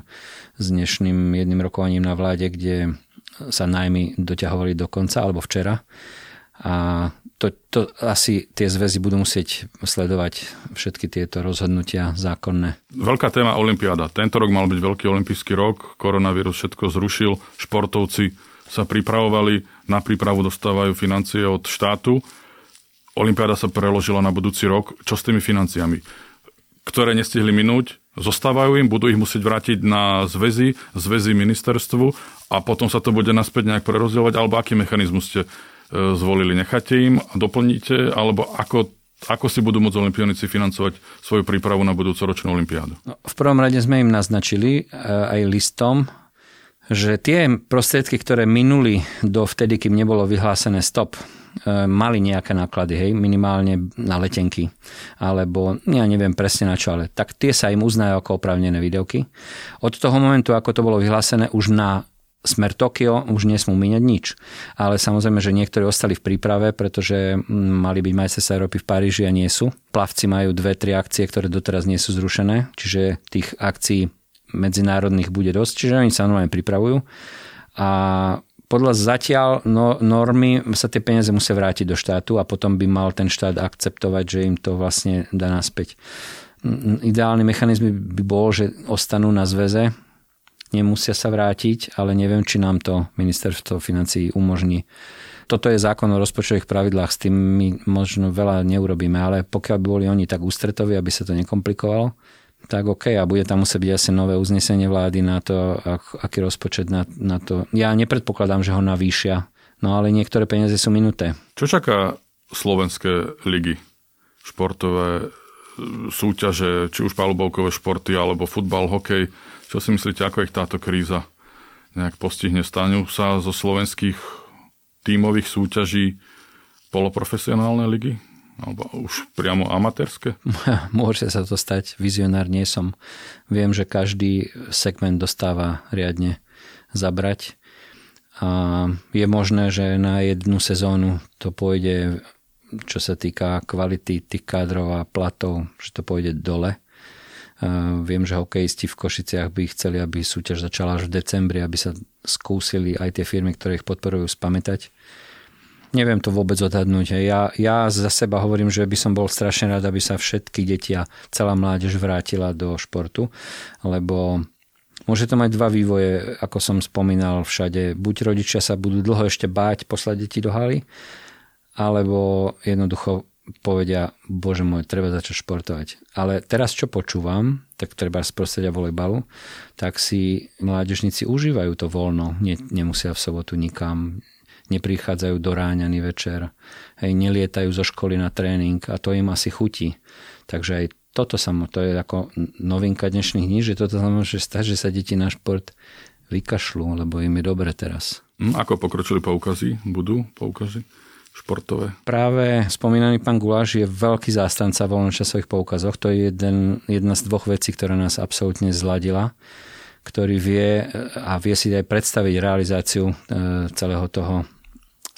s dnešným jedným rokovaním na vláde, kde sa nájmy doťahovali do konca alebo včera. A to, to asi tie zväzy budú musieť sledovať všetky tieto rozhodnutia zákonné. Veľká téma Olympiáda. Tento rok mal byť veľký olympijský rok, koronavírus všetko zrušil, športovci sa pripravovali, na prípravu dostávajú financie od štátu. Olympiáda sa preložila na budúci rok. Čo s tými financiami? Ktoré nestihli minúť, zostávajú im, budú ich musieť vrátiť na zväzy, zväzy ministerstvu a potom sa to bude naspäť nejak prerozdielovať, alebo aký mechanizmus ste E, zvolili? Necháte im doplníte, alebo ako ako si budú môcť olimpionici financovať svoju prípravu na budúcoročnú olimpiádu? No, v prvom rade sme im naznačili e, aj listom, že tie prostriedky, ktoré minuli do vtedy, kým nebolo vyhlásené stop, mali nejaké náklady, hej, minimálne na letenky, alebo ja neviem presne na čo, ale tak tie sa im uznajú ako opravnené videoky. Od toho momentu, ako to bolo vyhlásené, už na smer Tokio už nesmú míňať nič. Ale samozrejme, že niektorí ostali v príprave, pretože mm, mali byť majstrovstvá Európy v Paríži a nie sú. Plavci majú dve, tri akcie, ktoré doteraz nie sú zrušené, čiže tých akcií medzinárodných bude dosť, čiže oni sa normálne pripravujú. A podľa zatiaľ no, normy sa tie peniaze musia vrátiť do štátu a potom by mal ten štát akceptovať, že im to vlastne dá naspäť. Ideálny mechanizm by bol, že ostanú na zväze, nemusia sa vrátiť, ale neviem, či nám to ministerstvo financí umožní. Toto je zákon o rozpočtových pravidlách, s tým my možno veľa neurobíme, ale pokiaľ by boli oni tak ústretoví, aby sa to nekomplikovalo, tak OK, a bude tam musieť byť asi nové uznesenie vlády na to, ak, aký rozpočet na, na to. Ja nepredpokladám, že ho navýšia, no ale niektoré peniaze sú minuté. Čo čaká slovenské ligy? Športové súťaže, či už palubovkové športy, alebo futbal, hokej. Čo si myslíte, ako ich táto kríza nejak postihne? Stanú sa zo slovenských tímových súťaží poloprofesionálne ligy? Alebo už priamo amatérske? Môže sa to stať. Vizionár nie som. Viem, že každý segment dostáva riadne zabrať. A je možné, že na jednu sezónu to pôjde, čo sa týka kvality tých kádrov a platov, že to pôjde dole. A viem, že hokejisti v Košiciach by chceli, aby súťaž začala až v decembri, aby sa skúsili aj tie firmy, ktoré ich podporujú, spamätať Neviem to vôbec odhadnúť. Ja, ja za seba hovorím, že by som bol strašne rád, aby sa všetky deti a celá mládež vrátila do športu, lebo môže to mať dva vývoje, ako som spomínal všade. Buď rodičia sa budú dlho ešte báť poslať deti do haly, alebo jednoducho povedia, bože môj, treba začať športovať. Ale teraz, čo počúvam, tak treba z prostredia volejbalu, tak si mládežníci užívajú to voľno. Nie, nemusia v sobotu nikam, neprichádzajú do ráňany večer, hej, nelietajú zo školy na tréning a to im asi chutí. Takže aj toto sa to je ako novinka dnešných dní, že toto sa môže stať, že sa deti na šport vykašľú, lebo im je dobre teraz. Hm, ako pokročili poukazy? Budú poukazy? športové? Práve spomínaný pán Guláš je veľký zástanca voľnočasových poukazoch. To je jeden, jedna z dvoch vecí, ktorá nás absolútne zladila ktorý vie a vie si aj predstaviť realizáciu e, celého toho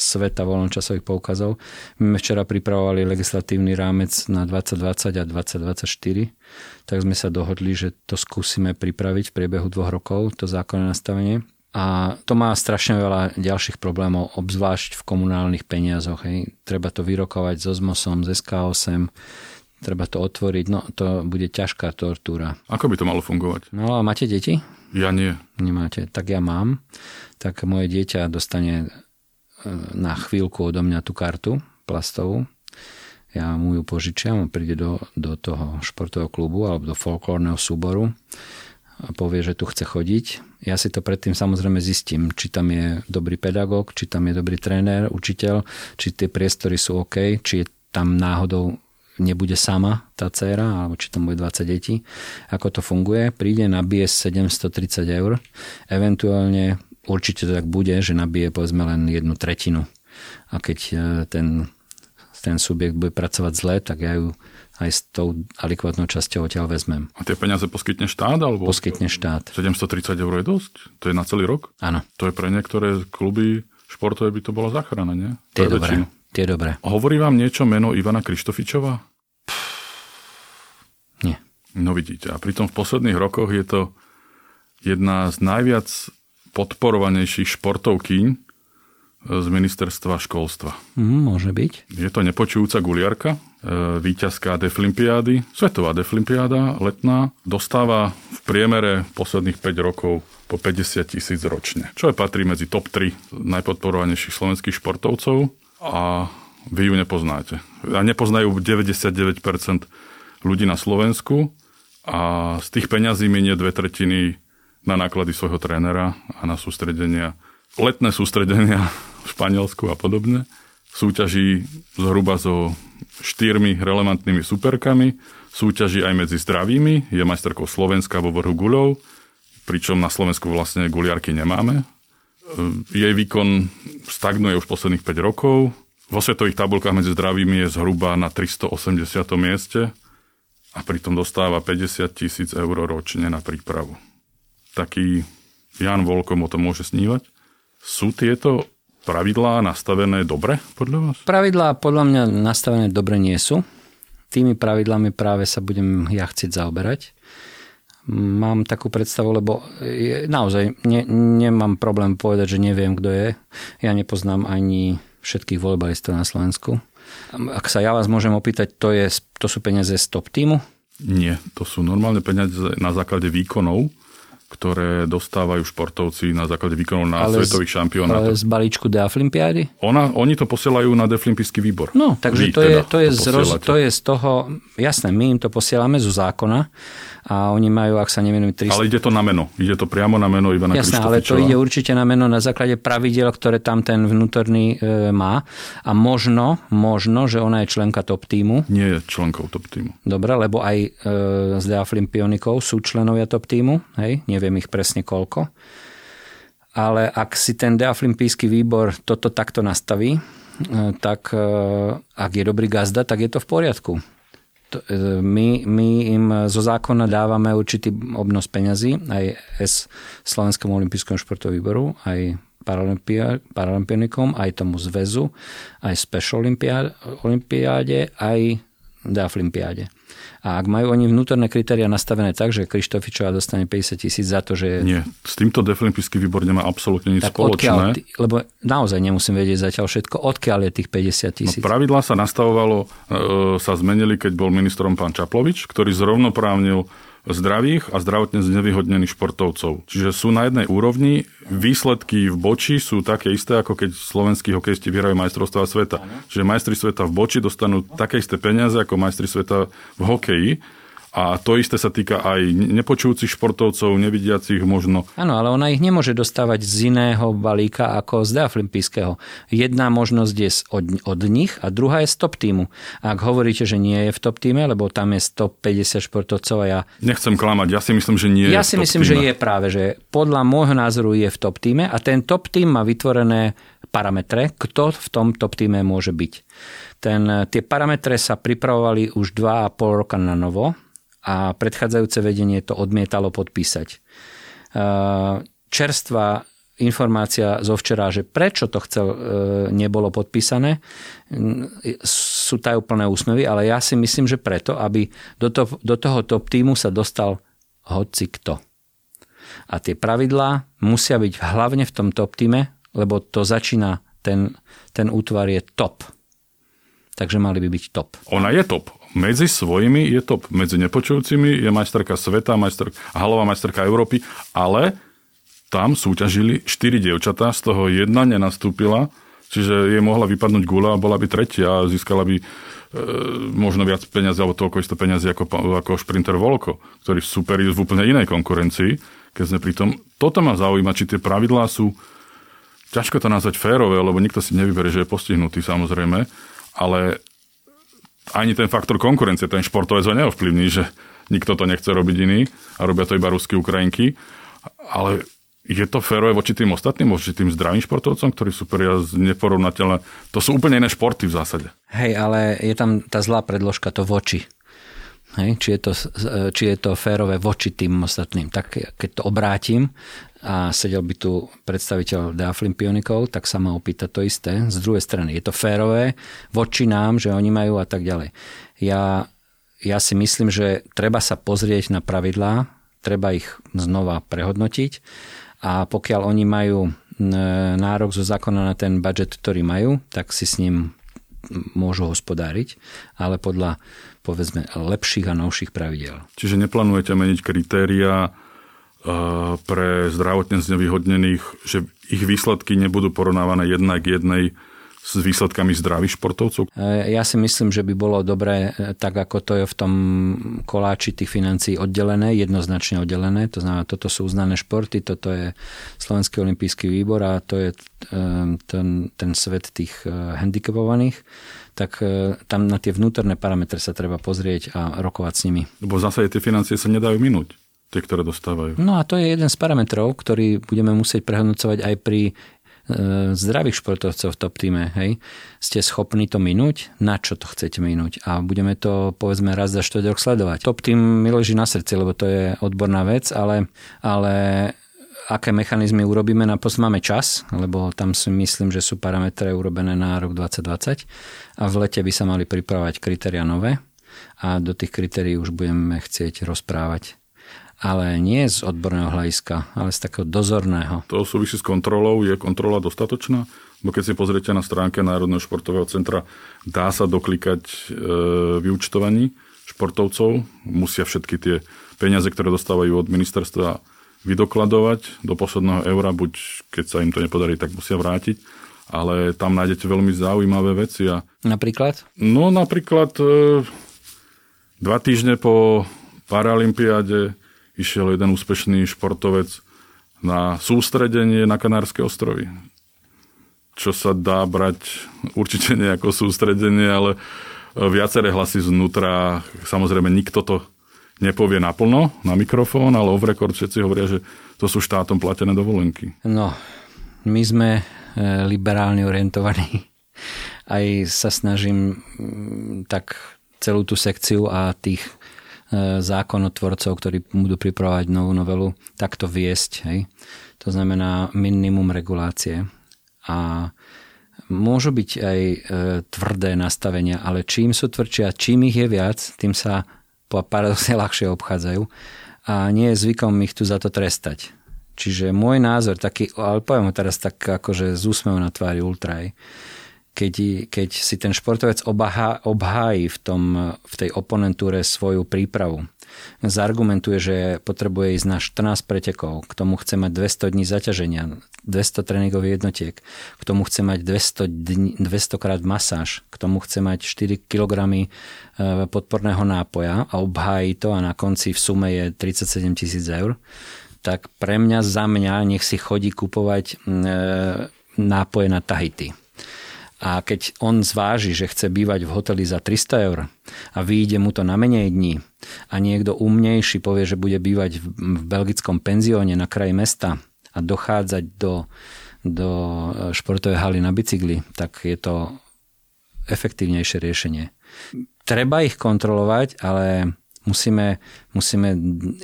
sveta voľnočasových poukazov. My sme včera pripravovali legislatívny rámec na 2020 a 2024, tak sme sa dohodli, že to skúsime pripraviť v priebehu dvoch rokov, to zákonné nastavenie. A to má strašne veľa ďalších problémov, obzvlášť v komunálnych peniazoch. Hej. Treba to vyrokovať so ZMOSom, z SK8, treba to otvoriť, no to bude ťažká tortúra. Ako by to malo fungovať? No a máte deti? Ja nie. Nemáte. Tak ja mám. Tak moje dieťa dostane na chvíľku odo mňa tú kartu plastovú. Ja mu ju požičiam, on príde do, do toho športového klubu alebo do folklórneho súboru a povie, že tu chce chodiť. Ja si to predtým samozrejme zistím, či tam je dobrý pedagóg, či tam je dobrý tréner, učiteľ, či tie priestory sú OK, či je tam náhodou nebude sama tá dcera, alebo či tam bude 20 detí. Ako to funguje? Príde, nabije 730 eur, eventuálne určite to tak bude, že nabije povedzme len jednu tretinu. A keď e, ten, ten subjekt bude pracovať zle, tak ja ju aj s tou alikvatnou časťou odtiaľ vezmem. A tie peniaze poskytne štát? Alebo poskytne štát. 730 eur je dosť? To je na celý rok? Áno. To je pre niektoré kluby športové by to bola záchrana, nie? Tie dobré. Tie dobré. Hovorí vám niečo meno Ivana Krištofičova? Nie. No vidíte. A pritom v posledných rokoch je to jedna z najviac podporovanejších športovkyň e, z ministerstva školstva. Mm, môže byť. Je to nepočujúca guliarka, e, víťazka deflimpiády, svetová deflimpiáda letná, dostáva v priemere posledných 5 rokov po 50 tisíc ročne, čo je patrí medzi top 3 najpodporovanejších slovenských športovcov a vy ju nepoznáte. A nepoznajú 99% ľudí na Slovensku a z tých peňazí minie dve tretiny na náklady svojho trénera a na sústredenia, letné sústredenia v Španielsku a podobne. Súťaží zhruba so štyrmi relevantnými superkami, súťaží aj medzi zdravými, je majsterkou Slovenska vo vrhu guľov, pričom na Slovensku vlastne guliarky nemáme. Jej výkon stagnuje už posledných 5 rokov. Vo svetových tabulkách medzi zdravými je zhruba na 380. mieste a pritom dostáva 50 tisíc eur ročne na prípravu taký Jan Volkom o tom môže snívať. Sú tieto pravidlá nastavené dobre podľa vás? Pravidlá podľa mňa nastavené dobre nie sú. Tými pravidlami práve sa budem ja chcieť zaoberať. mám takú predstavu, lebo je, naozaj ne, nemám problém povedať, že neviem, kto je. Ja nepoznám ani všetkých volejbalistov na Slovensku. Ak sa ja vás môžem opýtať, to, je, to sú peniaze z top týmu? Nie, to sú normálne peniaze na základe výkonov ktoré dostávajú športovci na základe výkonov na ale svetových šampionátoch. Ale z balíčku Deaflimpiády? Ona, oni to posielajú na Deflimpijský výbor. No, takže to, teda je, to, je to, z roz, to je z toho, jasné, my im to posielame zo zákona a oni majú, ak sa neviem, 300... Ale ide to na meno. Ide to priamo na meno Ivana Jasné, ale to ide určite na meno na základe pravidel, ktoré tam ten vnútorný e, má. A možno, možno, že ona je členka top týmu. Nie je členkou top týmu. Dobre, lebo aj e, z Deaflim Pionikov sú členovia top týmu. Hej, neviem ich presne koľko. Ale ak si ten Deaflimpijský výbor toto takto nastaví, e, tak e, ak je dobrý gazda, tak je to v poriadku E, my, my im zo zákona dávame určitý obnos peňazí, aj S Slovenskému olympijskému športovému výboru, aj Paralympionikom, aj tomu zväzu, aj Special Olympiáde, aj Deaflimpiáde. A ak majú oni vnútorné kritéria nastavené tak, že Krištofičová dostane 50 tisíc za to, že... Nie, s týmto deflimpijský výbor nemá absolútne nič tak spoločné. Odkiaľ, lebo naozaj nemusím vedieť zatiaľ všetko, odkiaľ je tých 50 tisíc. No, pravidlá sa nastavovalo, e, sa zmenili, keď bol ministrom pán Čaplovič, ktorý zrovnoprávnil zdravých a zdravotne znevýhodnených športovcov. Čiže sú na jednej úrovni, výsledky v boči sú také isté, ako keď slovenskí hokejisti vyhrajú majstrovstvá sveta. Čiže majstri sveta v boči dostanú také isté peniaze ako majstri sveta v hokeji a to isté sa týka aj nepočujúcich športovcov, nevidiacich možno. Áno, ale ona ich nemôže dostávať z iného balíka ako z deaflimpijského. Jedna možnosť je od, od nich a druhá je z top týmu. Ak hovoríte, že nie je v top týme, lebo tam je 150 športovcov a ja... Nechcem klamať, ja si myslím, že nie ja je si myslím, týme. že je práve, že podľa môjho názoru je v top týme a ten top tým má vytvorené parametre, kto v tom top týme môže byť. Ten, tie parametre sa pripravovali už 2,5 roka na novo a predchádzajúce vedenie to odmietalo podpísať. Čerstvá informácia zo včera, že prečo to chcel, e, nebolo podpísané, sú tajúplné úsmevy, ale ja si myslím, že preto, aby do, to, do toho top týmu sa dostal hoci kto. A tie pravidlá musia byť hlavne v tom top týme, lebo to začína, ten, ten útvar je top. Takže mali by byť top. Ona je top medzi svojimi je top. Medzi nepočujúcimi je majsterka sveta, majster, halová majsterka Európy, ale tam súťažili štyri dievčatá, z toho jedna nenastúpila, čiže jej mohla vypadnúť gula a bola by tretia a získala by e, možno viac peniazy alebo toľko isto peniazy ako, ako šprinter Volko, ktorý superí v úplne inej konkurencii. Keď sme pri tom, toto ma zaujíma, či tie pravidlá sú, ťažko to nazvať férové, lebo nikto si nevyberie, že je postihnutý samozrejme, ale ani ten faktor konkurencie, ten športovec ho neovplyvní, že nikto to nechce robiť iný a robia to iba ruskí Ukrajinky. Ale je to férové voči tým ostatným, voči tým zdravým športovcom, ktorí sú neporovnateľné. To sú úplne iné športy v zásade. Hej, ale je tam tá zlá predložka, to voči. Hej, či, je to, či je to férové voči tým ostatným. Tak keď to obrátim a sedel by tu predstaviteľ Deaflim Pionikov, tak sa ma opýta to isté. Z druhej strany, je to férové voči nám, že oni majú a tak ďalej. Ja, ja si myslím, že treba sa pozrieť na pravidlá, treba ich znova prehodnotiť a pokiaľ oni majú nárok zo zákona na ten budget, ktorý majú, tak si s ním môžu hospodáriť, ale podľa povedzme lepších a novších pravidel. Čiže neplánujete meniť kritéria pre zdravotne znevýhodnených, že ich výsledky nebudú porovnávané jedna k jednej s výsledkami zdravých športovcov? E, ja si myslím, že by bolo dobré, e, tak ako to je v tom koláči tých financií oddelené, jednoznačne oddelené. To znamená, toto sú uznané športy, toto je Slovenský olimpijský výbor a to je e, ten, ten svet tých handicapovaných tak tam na tie vnútorné parametre sa treba pozrieť a rokovať s nimi. Lebo zásade tie financie sa nedajú minúť tie, ktoré dostávajú. No a to je jeden z parametrov, ktorý budeme musieť prehodnocovať aj pri E, zdravých športovcov v top týme, hej, ste schopní to minúť, na čo to chcete minúť? A budeme to povedzme raz za 4 rok sledovať. Top tým mi leží na srdci, lebo to je odborná vec, ale, ale aké mechanizmy urobíme, na post máme čas, lebo tam si myslím, že sú parametre urobené na rok 2020 a v lete by sa mali pripravať kritéria nové a do tých kritérií už budeme chcieť rozprávať ale nie z odborného hľadiska, ale z takého dozorného. To súvisí s kontrolou. Je kontrola dostatočná? Bo keď si pozriete na stránke Národného športového centra, dá sa doklikať e, vyučtovaní športovcov. Musia všetky tie peniaze, ktoré dostávajú od ministerstva vydokladovať do posledného eura, buď keď sa im to nepodarí, tak musia vrátiť. Ale tam nájdete veľmi zaujímavé veci. A... Napríklad? No napríklad e, dva týždne po Paralympiáde išiel jeden úspešný športovec na sústredenie na Kanárske ostrovy. Čo sa dá brať určite nie ako sústredenie, ale viaceré hlasy znútra. Samozrejme, nikto to nepovie naplno na mikrofón, ale off record všetci hovoria, že to sú štátom platené dovolenky. No, my sme e, liberálne orientovaní. Aj sa snažím tak celú tú sekciu a tých E, zákonotvorcov, ktorí budú pripravovať novú novelu, takto viesť. Hej. To znamená minimum regulácie. A môžu byť aj e, tvrdé nastavenia, ale čím sú tvrdšie a čím ich je viac, tým sa paradoxne ľahšie obchádzajú a nie je zvykom ich tu za to trestať. Čiže môj názor, taký, ale poviem ho teraz tak akože z úsmevom na tvári ultra, keď, keď si ten športovec obhá, obhájí v, tom, v tej oponentúre svoju prípravu, zargumentuje, že potrebuje ísť na 14 pretekov, k tomu chce mať 200 dní zaťaženia, 200 tréningových jednotiek, k tomu chce mať 200, dní, 200 krát masáž, k tomu chce mať 4 kg e, podporného nápoja a obhájí to a na konci v sume je 37 tisíc eur, tak pre mňa, za mňa, nech si chodí kupovať e, nápoje na Tahiti a keď on zváži, že chce bývať v hoteli za 300 eur a vyjde mu to na menej dní a niekto umnejší povie, že bude bývať v belgickom penzióne na kraji mesta a dochádzať do, do e, športovej haly na bicykli, tak je to efektívnejšie riešenie. Treba ich kontrolovať, ale musíme, musíme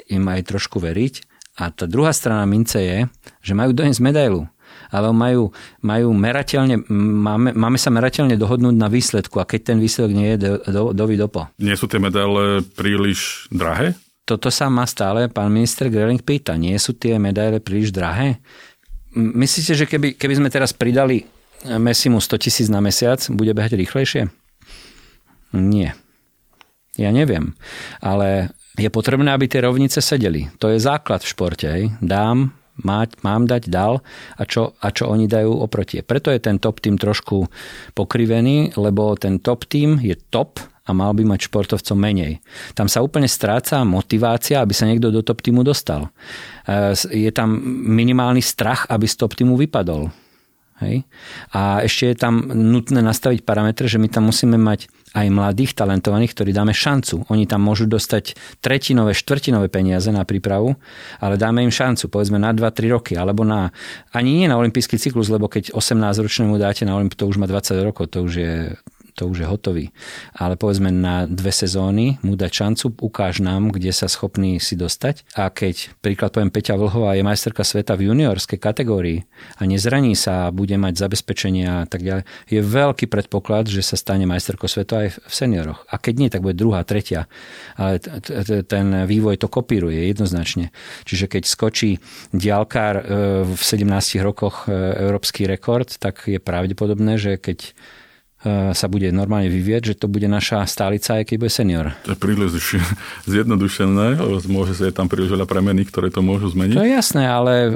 im aj trošku veriť. A tá druhá strana mince je, že majú doniesť medailu ale majú, majú merateľne, máme, máme sa merateľne dohodnúť na výsledku a keď ten výsledok nie je do, do, do dopo. Nie sú tie medaile príliš drahé? Toto sa ma stále pán minister Greling pýta. Nie sú tie medaile príliš drahé? Myslíte, že keby, keby sme teraz pridali Messimu 100 tisíc na mesiac, bude behať rýchlejšie? Nie. Ja neviem. Ale je potrebné, aby tie rovnice sedeli. To je základ v športe. Hej. Dám mať, mám dať, dal a čo, a čo oni dajú oproti. Preto je ten top tým trošku pokrivený, lebo ten top tým je top a mal by mať športovcov menej. Tam sa úplne stráca motivácia, aby sa niekto do top týmu dostal. E, je tam minimálny strach, aby z top týmu vypadol. Hej? A ešte je tam nutné nastaviť parametre, že my tam musíme mať aj mladých, talentovaných, ktorí dáme šancu. Oni tam môžu dostať tretinové, štvrtinové peniaze na prípravu, ale dáme im šancu, povedzme na 2-3 roky, alebo na, ani nie na olimpijský cyklus, lebo keď 18-ročnému dáte na Olymp, to už má 20 rokov, to už je to už je hotový. Ale povedzme na dve sezóny mu dať šancu, ukáž nám, kde sa schopný si dostať. A keď príklad poviem Peťa Vlhová je majsterka sveta v juniorskej kategórii a nezraní sa a bude mať zabezpečenia a tak ďalej, je veľký predpoklad, že sa stane majsterkou sveta aj v senioroch. A keď nie, tak bude druhá, tretia. Ale ten vývoj to kopíruje jednoznačne. Čiže keď skočí diálkár e, v 17 rokoch e, európsky rekord, tak je pravdepodobné, že keď sa bude normálne vyvieť, že to bude naša stálica, aj keď bude senior. To je príliš zjednodušené, môže sa je tam príliš veľa premeny, ktoré to môžu zmeniť. To je jasné, ale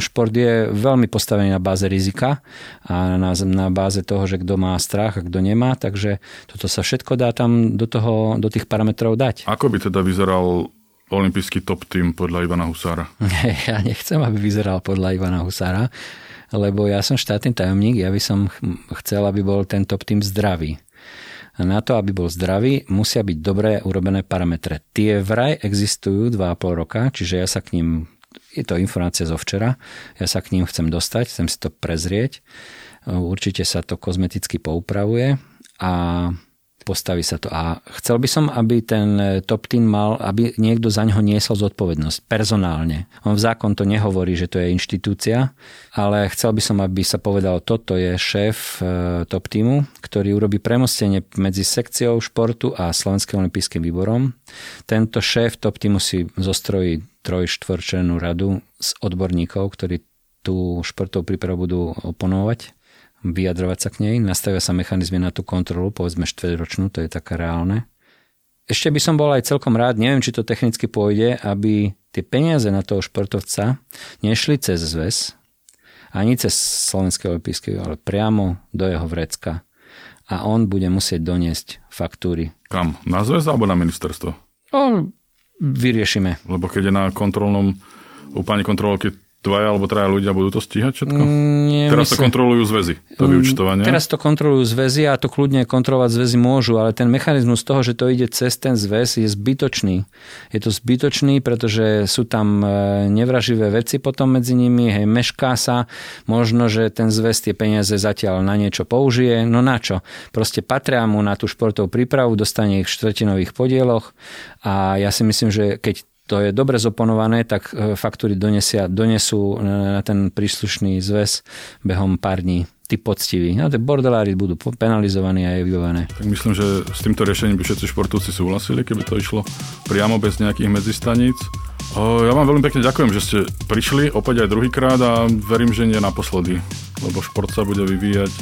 šport je veľmi postavený na báze rizika a na, na báze toho, že kto má strach a kto nemá, takže toto sa všetko dá tam do, toho, do tých parametrov dať. Ako by teda vyzeral olimpijský top tým podľa Ivana Husára? Ja nechcem, aby vyzeral podľa Ivana Husára lebo ja som štátny tajomník, ja by som chcel, aby bol ten top tým zdravý. A na to, aby bol zdravý, musia byť dobre urobené parametre. Tie vraj existujú 2,5 roka, čiže ja sa k ním, je to informácia zo včera, ja sa k ním chcem dostať, chcem si to prezrieť. Určite sa to kozmeticky poupravuje a postaví sa to. A chcel by som, aby ten top team mal, aby niekto za ňo niesol zodpovednosť personálne. On v zákon to nehovorí, že to je inštitúcia, ale chcel by som, aby sa povedalo, toto je šéf top týmu, ktorý urobí premostenie medzi sekciou športu a Slovenským olympijským výborom. Tento šéf top týmu si zostrojí troj štvorčlenú radu z odborníkov, ktorí tú športovú prípravu budú oponovať vyjadrovať sa k nej, nastavia sa mechanizmy na tú kontrolu, povedzme štvrťročnú, to je také reálne. Ešte by som bol aj celkom rád, neviem, či to technicky pôjde, aby tie peniaze na toho športovca nešli cez zväz, ani cez Slovenské olympijské, ale priamo do jeho vrecka. A on bude musieť doniesť faktúry. Kam? Na zväz alebo na ministerstvo? O, vyriešime. Lebo keď je na kontrolnom, úplne kontrolke dvaja alebo traja ľudia budú to stíhať všetko? Nie, teraz myslím, to kontrolujú zväzy, to mm, vyučtovanie. Teraz to kontrolujú zväzy a to kľudne kontrolovať zväzy môžu, ale ten mechanizmus toho, že to ide cez ten zväz je zbytočný. Je to zbytočný, pretože sú tam e, nevraživé veci potom medzi nimi, hej, mešká sa, možno, že ten zväz tie peniaze zatiaľ na niečo použije, no na čo? Proste patria mu na tú športovú prípravu, dostane ich v štvrtinových podieloch a ja si myslím, že keď to je dobre zoponované, tak e, faktúry donesia, donesú na ten príslušný zväz behom pár dní tí poctiví. No, tie bordelári budú penalizovaní a evivované. Tak myslím, že s týmto riešením by všetci športovci súhlasili, keby to išlo priamo bez nejakých medzistaníc. Ja vám veľmi pekne ďakujem, že ste prišli opäť aj druhýkrát a verím, že nie naposledy, lebo šport sa bude vyvíjať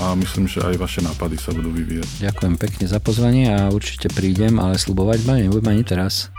a myslím, že aj vaše nápady sa budú vyvíjať. Ďakujem pekne za pozvanie a určite prídem, ale slubovať ma nebudem ani teraz.